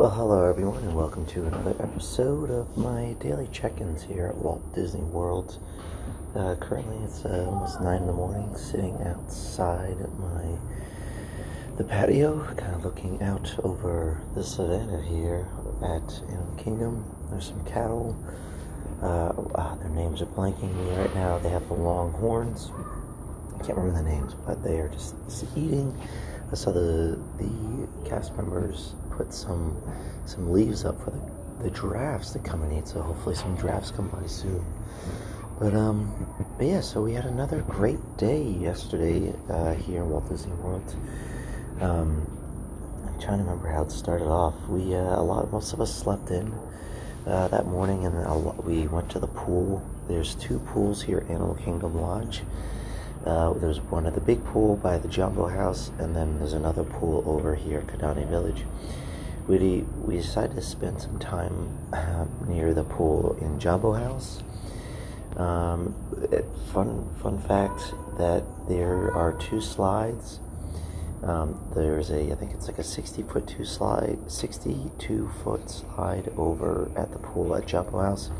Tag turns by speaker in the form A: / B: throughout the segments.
A: Well, hello everyone, and welcome to another episode of my daily check-ins here at Walt Disney World. Uh, currently, it's uh, almost nine in the morning, sitting outside at my the patio, kind of looking out over the savannah here at Animal Kingdom. There's some cattle. Uh, ah, their names are blanking me right now. They have the long horns. I can't remember the names, but they are just, just eating. I saw the the cast members put some some leaves up for the, the giraffes to come and eat. So hopefully some giraffes come by soon. But um, but yeah. So we had another great day yesterday uh, here in Walt Disney World. Um, I'm trying to remember how it started off. We uh, a lot most of us slept in uh, that morning, and lot, we went to the pool. There's two pools here at Animal Kingdom Lodge. Uh, there's one at the big pool by the Jambo House, and then there's another pool over here, Kidani Village. We we decided to spend some time uh, near the pool in Jambo House. Um, fun fun fact that there are two slides. Um, there's a I think it's like a 60 foot two slide, 62 foot slide over at the pool at Jambo House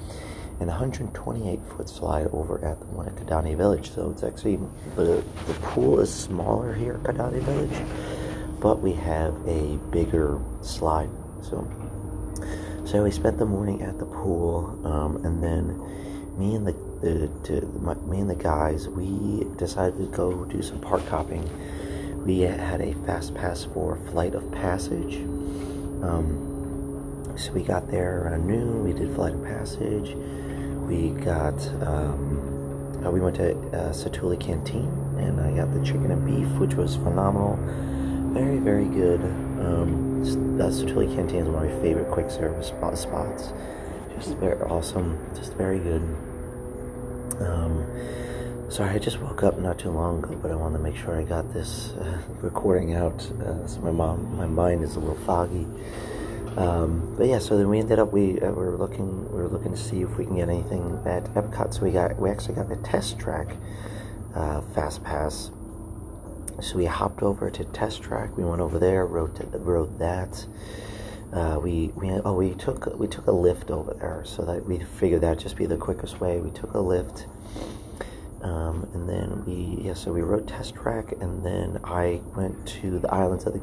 A: and 128 foot slide over at the one at Kidani Village. So it's actually the the pool is smaller here at Kidani Village, but we have a bigger slide. So so we spent the morning at the pool, um, and then me and the, the, the my, me and the guys we decided to go do some park hopping. We had a fast pass for Flight of Passage. Um, so we got there around noon. We did Flight of Passage we got um, uh, we went to uh, Satu'li Canteen and I got the chicken and beef, which was phenomenal. Very very good. Um, uh, Satu'li Canteen is one of my favorite quick service spot spots. Just very awesome. Just very good. Um, sorry, I just woke up not too long ago, but I wanted to make sure I got this uh, recording out. Uh, so my mom, my mind is a little foggy. Um, but yeah, so then we ended up we uh, we were looking we were looking to see if we can get anything at Epcot. So we got we actually got a test track uh, fast pass. So we hopped over to test track. We went over there, rode to, rode that. Uh, we we oh we took we took a lift over there, so that we figured that'd just be the quickest way. We took a lift. Um, and then we yeah so we rode test track and then I went to the islands of the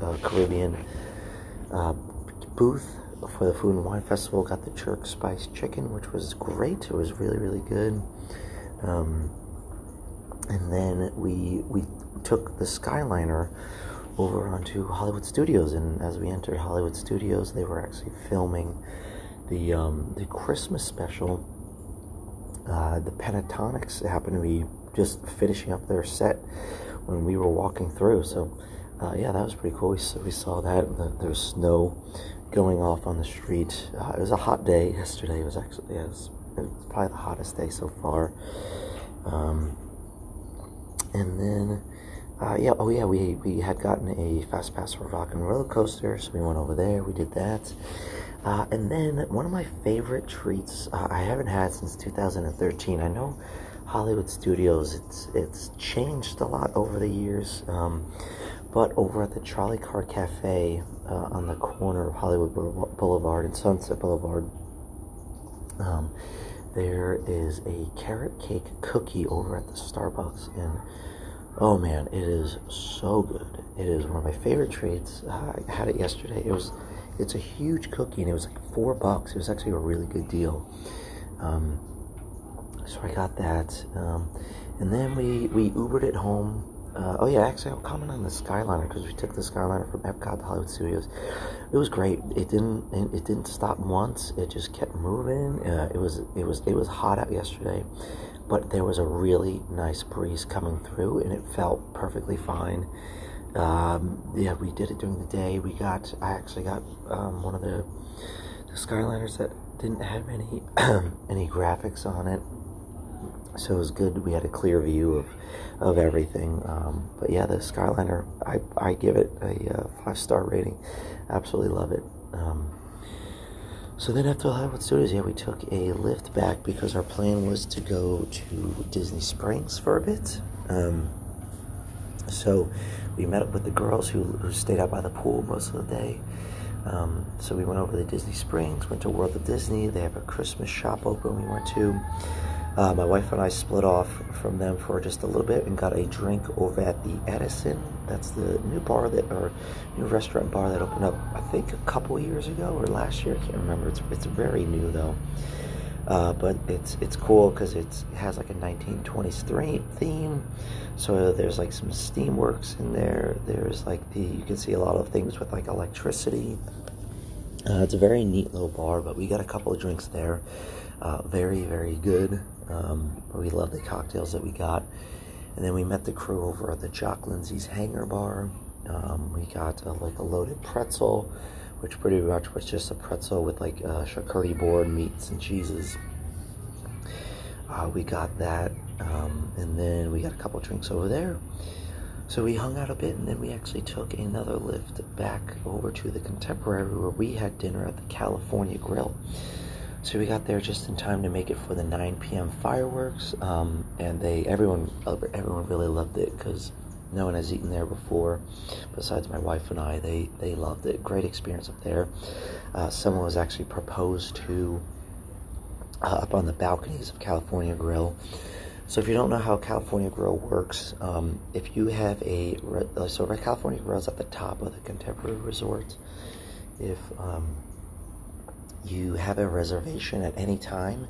A: uh, Caribbean uh, booth for the Food and Wine Festival. Got the jerk spice chicken, which was great. It was really, really good. Um, and then we we took the Skyliner over onto Hollywood Studios, and as we entered Hollywood Studios, they were actually filming the um, the Christmas special. Uh, the Pentatonix happened to be just finishing up their set when we were walking through, so uh, yeah, that was pretty cool. We, we saw that. There was snow going off on the street. Uh, it was a hot day yesterday. It was actually yeah, it was, it was probably the hottest day so far. Um, and then, uh, yeah, oh yeah, we we had gotten a fast pass for Rock and Roller Coaster, so we went over there. We did that. Uh, and then one of my favorite treats uh, I haven't had since 2013. I know Hollywood Studios. It's it's changed a lot over the years. Um, but over at the Trolley Car Cafe uh, on the corner of Hollywood Boulevard and Sunset Boulevard, um, there is a carrot cake cookie over at the Starbucks, and oh man, it is so good. It is one of my favorite treats. I had it yesterday. It was, it's a huge cookie, and it was like four bucks. It was actually a really good deal. Um, so I got that, um, and then we we Ubered it home uh, oh yeah, actually, I'll comment on the Skyliner because we took the Skyliner from Epcot to Hollywood Studios. It was great. It didn't it, it didn't stop once. It just kept moving. Uh, it was it was it was hot out yesterday, but there was a really nice breeze coming through, and it felt perfectly fine. Um, yeah, we did it during the day. We got I actually got um, one of the, the Skyliners that didn't have any any graphics on it so it was good. We had a clear view of of everything. Um, but yeah, the Skyliner, I I give it a uh, five star rating. Absolutely love it. Um, so then after Hollywood Studios, yeah, we took a lift back because our plan was to go to Disney Springs for a bit. Um, so we met up with the girls who, who stayed out by the pool most of the day. Um, so we went over to Disney Springs, went to World of Disney. They have a Christmas shop open. We went to. Uh, my wife and I split off from them for just a little bit and got a drink over at the Edison. That's the new bar that, or new restaurant bar that opened up, I think, a couple years ago or last year. I can't remember. It's it's very new though. Uh, but it's it's cool because it has like a 1920s theme. So there's like some steamworks in there. There's like the you can see a lot of things with like electricity. Uh, it's a very neat little bar, but we got a couple of drinks there. Uh, very very good. Um, we loved the cocktails that we got, and then we met the crew over at the Jock Lindsay's Hangar Bar. Um, we got a, like a loaded pretzel which pretty much was just a pretzel with like uh, charcuterie board meats and cheeses. Uh, we got that, um, and then we got a couple drinks over there. So we hung out a bit, and then we actually took another lift back over to the Contemporary, where we had dinner at the California Grill. So we got there just in time to make it for the 9 p.m. fireworks, um, and they everyone everyone really loved it because no one has eaten there before besides my wife and I. They they loved it. Great experience up there. Uh, someone was actually proposed to uh, up on the balconies of California Grill. So if you don't know how California Grill works, um, if you have a so California Grill is at the top of the Contemporary Resort. If um, you have a reservation at any time,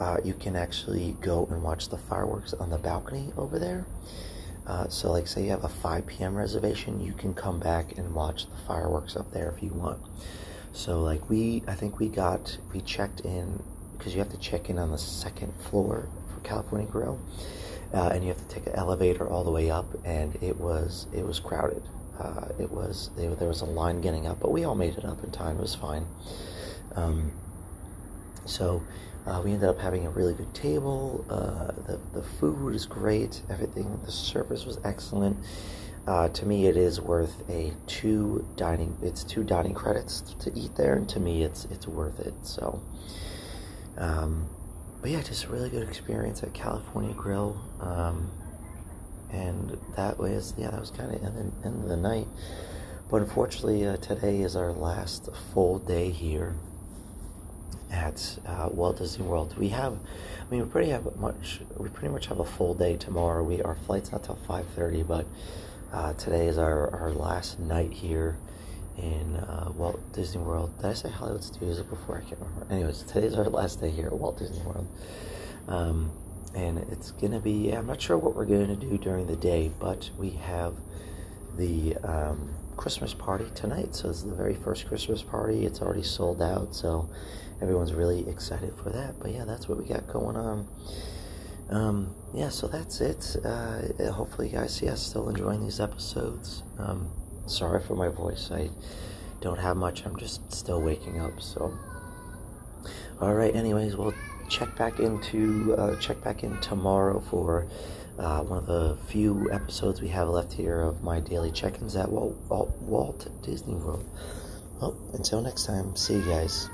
A: uh, you can actually go and watch the fireworks on the balcony over there. Uh, so, like, say you have a 5 p.m. reservation, you can come back and watch the fireworks up there if you want. So, like, we, I think we got, we checked in because you have to check in on the second floor for California Grill, uh, and you have to take an elevator all the way up, and it was, it was crowded. Uh, it was, there was a line getting up, but we all made it up in time. It was fine. Um, so, uh, we ended up having a really good table. Uh, the, the food is great. Everything, the service was excellent. Uh, to me, it is worth a two dining. It's two dining credits to eat there, and to me, it's it's worth it. So, um, but yeah, just a really good experience at California Grill. Um, and that was yeah, that was kind of end, end of the night. But unfortunately, uh, today is our last full day here at uh, Walt Disney World. We have, I mean, we pretty have much. We pretty much have a full day tomorrow. We our flight's not till five thirty, but uh, today is our our last night here in uh, Walt Disney World. Did I say Hollywood Studios before? I can't remember. Anyways, today's our last day here at Walt Disney World. Um, and it's gonna be. I'm not sure what we're gonna do during the day, but we have the um, Christmas party tonight. So it's the very first Christmas party. It's already sold out, so everyone's really excited for that. But yeah, that's what we got going on. Um, yeah, so that's it. Uh, hopefully, you guys see us still enjoying these episodes. Um, sorry for my voice. I don't have much. I'm just still waking up. So, all right. Anyways, we'll check back into uh, check back in tomorrow for uh, one of the few episodes we have left here of my daily check-ins at Walt, Walt, Walt Disney World. Well, until next time, see you guys.